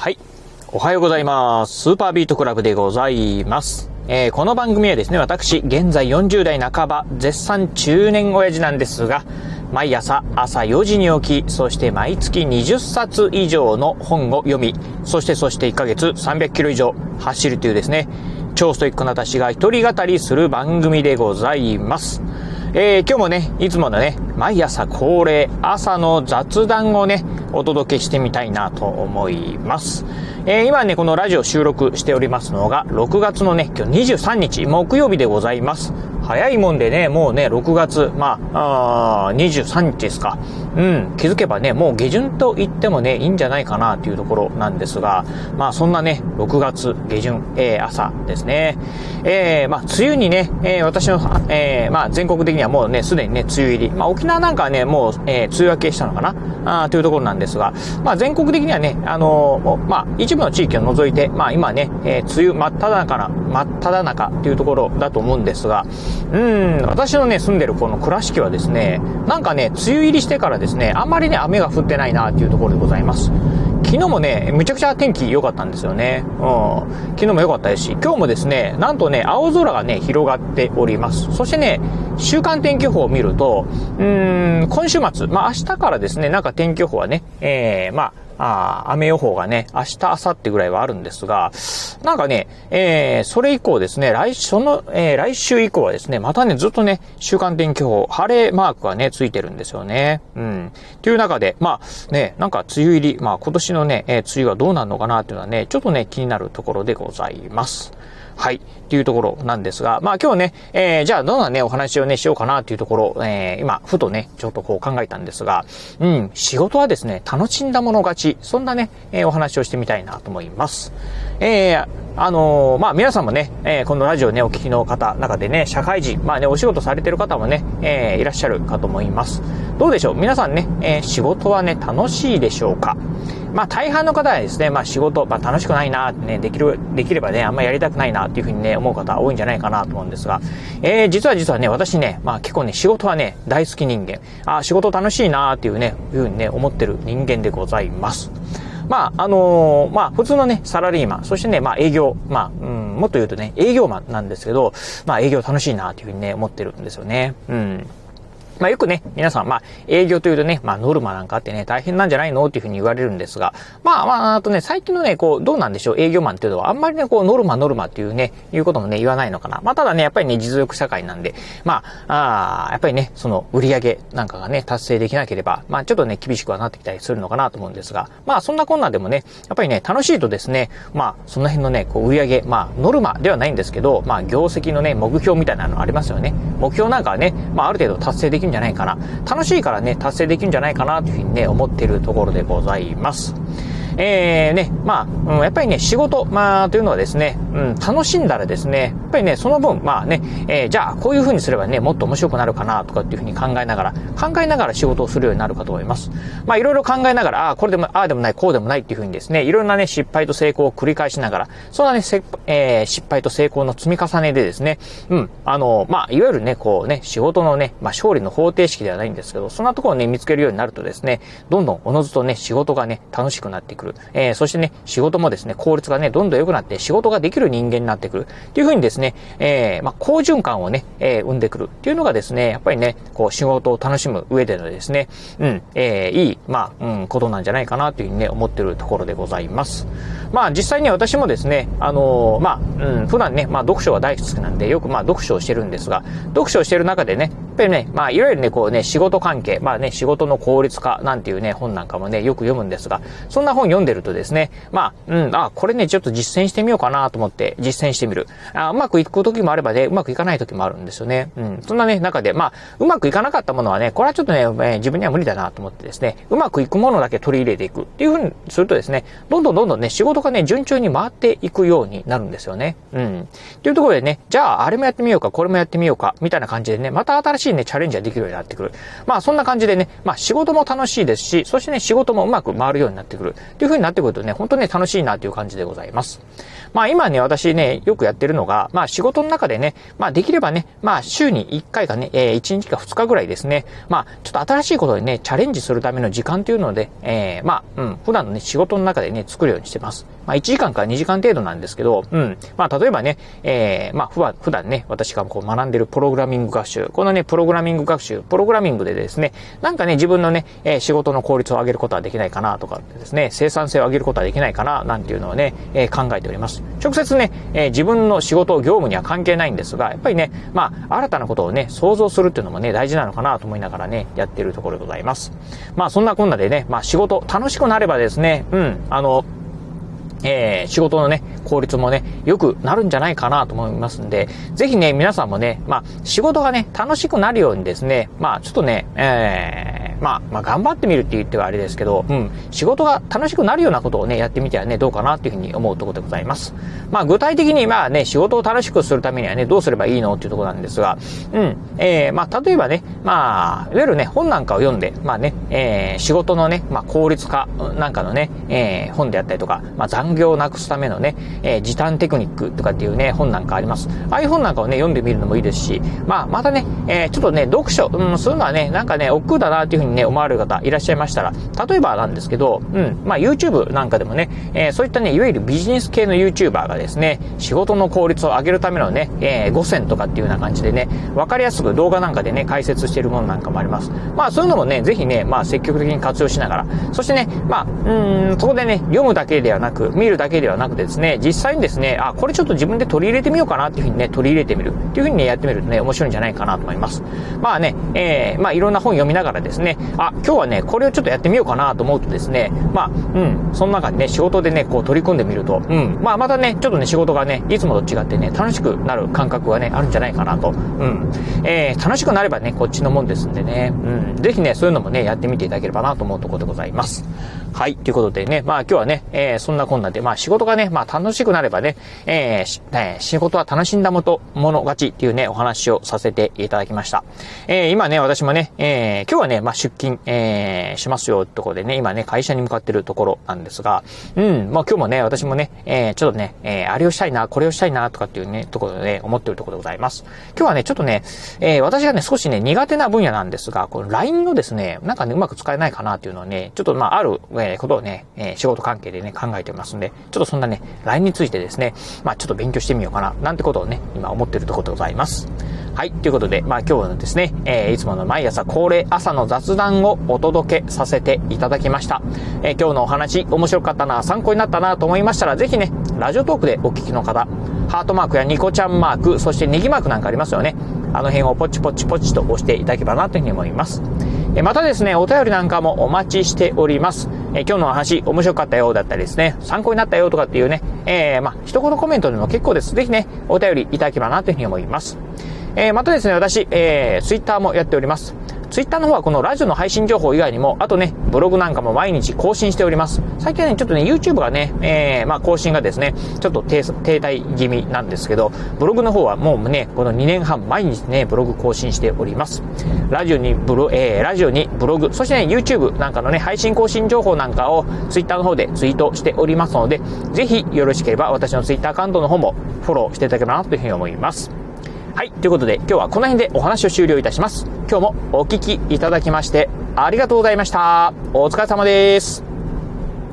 はい。おはようございます。スーパービートクラブでございます。えーこの番組はですね、私、現在40代半ば、絶賛中年親父なんですが、毎朝朝4時に起き、そして毎月20冊以上の本を読み、そしてそして1ヶ月300キロ以上走るというですね、超ストイックな私が一人語りする番組でございます。えー今日もね、いつものね、毎朝恒例、朝の雑談をね、お届けしてみたいなと思います。えー今ね、このラジオ収録しておりますのが、6月のね、今日23日、木曜日でございます。早いもんでね、もうね、6月、まあ、あ23日ですか。うん、気づけばね、もう下旬と言ってもね、いいんじゃないかなというところなんですが、まあ、そんなね、6月下旬、えー朝ですね。えーまあ、梅雨にね、えー私の、えーまあ、全国的にはもうね、すでにね、梅雨入り。まあ、沖縄なんかはね、もう、えー梅雨明けしたのかな？あというところなんですが、まあ、全国的にはね、あのーまあ、一部の地域を除いて、まあ、今ね、えー梅雨真っ只中な、真っ只中というところだと思うんですが、うん、私のね、住んでるこの倉敷はですね、なんかね、梅雨入りしてからですね、あんまりね、雨が降ってないなっていうところでございます。昨日もね、むちゃくちゃ天気良かったんですよね。うん。昨日も良かったですし、今日もですね、なんとね、青空がね、広がっております。そしてね、週間天気予報を見ると、うーん、今週末、まあ明日からですね、なんか天気予報はね、えー、まあ、ああ雨予報がね、明日、明後日ぐらいはあるんですが、なんかね、えー、それ以降ですね、来週、その、えー、来週以降はですね、またね、ずっとね、週間天気予報、晴れマークがね、ついてるんですよね。うん。という中で、まあ、ね、なんか梅雨入り、まあ今年のね、えー梅雨はどうなるのかなっていうのはね、ちょっとね、気になるところでございます。はい。っていうところなんですが、まあ今日ね、えー、じゃあどんなね、お話をね、しようかなっていうところ、えー、今、ふとね、ちょっとこう考えたんですが、うん、仕事はですね、楽しんだもの勝ち、そんなね、えーお話をしてみたいなと思います。えー、あのーまあ皆さんもね、えーこのラジオね、お聞きの方、中でね、社会人、まあね、お仕事されてる方もね、えーいらっしゃるかと思います。どうでしょう？皆さんね、えー仕事はね、楽しいでしょうか？まあ大半の方はですね、まあ仕事、まあ楽しくないなね、できる、できればね、あんまりやりたくないなっていうふうにね、思う方多いんじゃないかなと思うんですが、えー、実は実はね、私ね、まあ結構ね、仕事はね、大好き人間、あ、仕事楽しいなっていうね、いうふうにね、思ってる人間でございます。まあ、あのーまあ、普通のね、サラリーマン、そしてね、まあ、営業、まあ、うん、もっと言うとね、営業マンなんですけど、まあ、営業楽しいなというふうにね、思ってるんですよね。うん。まあよくね、皆さん、まあ営業というとね、まあノルマなんかあってね、大変なんじゃないのっていうふうに言われるんですが、まあまあ、あとね、最近のね、こう、どうなんでしょう、営業マンっていうのは、あんまりね、こう、ノルマノルマっていうね、いうこともね、言わないのかな。まあただね、やっぱりね、実力社会なんで、まあ、あーやっぱりね、その売り上げなんかがね、達成できなければ、まあちょっとね、厳しくはなってきたりするのかなと思うんですが、まあそんなこんなでもね、やっぱりね、楽しいとですね、まあその辺のね、こう、売り上げ、まあノルマではないんですけど、まあ業績のね、目標みたいなのありますよね。目標なんかはね、まあある程度達成できるんじゃないかな。楽しいからね、達成できるんじゃないかなというふうにね、思っているところでございます。えー、ね、まあ、うん、やっぱりね、仕事、まあ、というのはですね、うん、楽しんだらですね、やっぱりね、その分、まあね、えーじゃあ、こういう風にすればね、もっと面白くなるかな、とかっていう風に考えながら、考えながら仕事をするようになるかと思います。まあ、いろいろ考えながら、ああ、これでも、ああでもない、こうでもないっていう風にですね、いろんなね、失敗と成功を繰り返しながら、そんなね、えー失敗と成功の積み重ねでですね、うん、あの、まあ、いわゆるね、こうね、仕事のね、まあ、勝利の方程式ではないんですけど、そんなところをね、見つけるようになるとですね、どんどんおのずとね、仕事がね、楽しくなってくる。えーそしてね、仕事もですね、効率がね、どんどん良くなって、仕事ができる人間になってくる。っていう風にですね、えーまあ、好循環をね、えー生んでくる。っていうのがですね、やっぱりね、こう、仕事を楽しむ上でのですね、うん、えーいい、まあ、うん、ことなんじゃないかなというふうにね、思ってるところでございます。まあ、実際に私もですね、あのーまあ、うん、普段ね、まあ、読書が大好きなんで、よくまあ、読書をしてるんですが、読書をしてる中でね、やっぱりね、まあ、いわゆるね、こうね、仕事関係、まあね、仕事の効率化なんていうね、本なんかもね、よく読むんですが、そんな本読んでるとですね、まあ、うん、あ、これね、ちょっと実践してみようかなと思って実践してみる。あうまくいく時もあればね、うまくいかない時もあるんですよね。うん、そんなね、中で、まあ、うまくいかなかったものはね、これはちょっとね、自分には無理だなと思ってですね、うまくいくものだけ取り入れていくっていうふうにするとですね、どんどんどんどんね、仕事がね、順調に回っていくようになるんですよね。うん。というところでね、じゃあ、あれもやってみようか、これもやってみようか、みたいな感じでね、また新しいね、チャレンジができるようになってくる。まあ、そんな感じでね、まあ、仕事も楽しいですし、そしてね、仕事もうまく回るようになってくる。っっていう風になってくるとね、本当ね、楽しいなという感じでございます。まあ今ね、私ね、よくやってるのが、まあ仕事の中でね、まあできればね、まあ週に1回かね、えー、1日か2日ぐらいですね、まあちょっと新しいことにね、チャレンジするための時間っていうので、えー、まあ、うん、普段のね、仕事の中でね、作るようにしてます。まあ1時間から2時間程度なんですけど、うん、まあ例えばね、えー、まあ、普段ね、私がこう学んでるプログラミング学習、このね、プログラミング学習、プログラミングでですね、なんかね、自分のね、え、仕事の効率を上げることはできないかなとかですね、生産性を上げることはできないかな、なんていうのをね、え、考えております。直接ね、え、自分の仕事、業務には関係ないんですが、やっぱりね、まあ、新たなことをね、想像するっていうのもね、大事なのかなと思いながらね、やってるところでございます。まあ、そんなこんなでね、まあ、仕事、楽しくなればですね、うん、あの、えー、仕事のね、効率もね、良くなるんじゃないかなと思いますんで、ぜひね、皆さんもね、まあ、仕事がね、楽しくなるようにですね、まあ、ちょっとね、えーまあ、まあ、頑張ってみるって言ってはあれですけど、うん、仕事が楽しくなるようなことをね、やってみてはね、どうかなっていうふうに思うところでございます。まあ、具体的に、まあね、仕事を楽しくするためにはね、どうすればいいのっていうところなんですが、うん、えー、まあ、例えばね、まあ、いわゆるね、本なんかを読んで、まあね、えー、仕事のね、まあ、効率化なんかのね、えー、本であったりとか、まあ、残業をなくすためのね、えー、時短テクニックとかっていうね、本なんかあります。ああいう本なんかをね、読んでみるのもいいですし、まあ、またね、えー、ちょっとね、読書、うん、そういうのはね、なんかね、億劫だなっていうふうにね、思われる方、いらっしゃいましたら、例えばなんですけど、うん、まあ YouTube なんかでもね、えー、そういったね、いわゆるビジネス系の YouTuber がですね、仕事の効率を上げるためのね、えー、5選とかっていうような感じでね、わかりやすく動画なんかでね、解説しているものなんかもあります。まあそういうのもね、ぜひね、まあ積極的に活用しながら、そしてね、まあ、うん、そこでね、読むだけではなく、見るだけではなくですね、実際にですね、あ、これちょっと自分で取り入れてみようかなっていうふうにね、取り入れてみるっていうふうにね、やってみるとね、面白いんじゃないかなと思います。まあね、えー、まあいろんな本読みながらですね、あ、今日はね、これをちょっとやってみようかなと思うとですね、まあ、うん、その中にね、仕事でね、こう取り組んでみると、うん、まあ、またね、ちょっとね、仕事がね、いつもと違ってね、楽しくなる感覚がね、あるんじゃないかなと。うん。えー、楽しくなればね、こっちのもんですんでね、うん、ぜひね、そういうのもね、やってみていただければなと思うところでございます。はい、ということでね、まあ今日はね、えー、そんなこんなで、まあ仕事がね、まあ楽しくなればね、えー、えー、仕事は楽しんだもと、もの勝ちっていうね、お話をさせていただきました。えー、今ね、私もね、えー、今日はね、まあ出勤、えー、しますよってところでね、今ね、会社に向かってるところなんですが、うん、まあ今日もね、私もね、えー、ちょっとね、えー、あれをしたいな、これをしたいな、とかっていうね、ところでね、思ってるところでございます。今日はね、ちょっとね、えー、私がね、少しね、苦手な分野なんですが、この LINE をですね、なんかね、うまく使えないかなっていうのをね、ちょっとまあ、ある、えー、ことをね、えー、仕事関係でね、考えてますんで、ちょっとそんなね、LINE についてですね、まあちょっと勉強してみようかな、なんてことをね、今思ってるところでございます。はい、ということで、まあ今日のですね、えー、いつもの毎朝恒例朝の雑談をお届けさせていただきました。えー、今日のお話、面白かったな、参考になったなと思いましたら、ぜひね、ラジオトークでお聞きの方、ハートマークやニコちゃんマーク、そしてネギマークなんかありますよね。あの辺をポチポチポチと押していただければなというふうに思います。えまたですね、お便りなんかもお待ちしております。え今日のお話面白かったよだったりですね、参考になったよとかっていうね、えー、まあ、一言コメントでも結構です。ぜひね、お便りいただければなというふうに思います。えー、またですね、私、えー、ツイッターもやっております。ツイッターの方はこのラジオの配信情報以外にも、あとね、ブログなんかも毎日更新しております。最近はね、ちょっとね、YouTube がね、えー、まあ更新がですね、ちょっと停滞気味なんですけど、ブログの方はもうね、この2年半毎日ね、ブログ更新しております。ラジオにブロ、えー、ラジオにブログ、そしてね、YouTube なんかのね、配信更新情報なんかを Twitter の方でツイートしておりますので、ぜひよろしければ私の Twitter アカウントの方もフォローしていただければなというふうに思います。はい。ということで、今日はこの辺でお話を終了いたします。今日もお聴きいただきまして、ありがとうございました。お疲れ様です。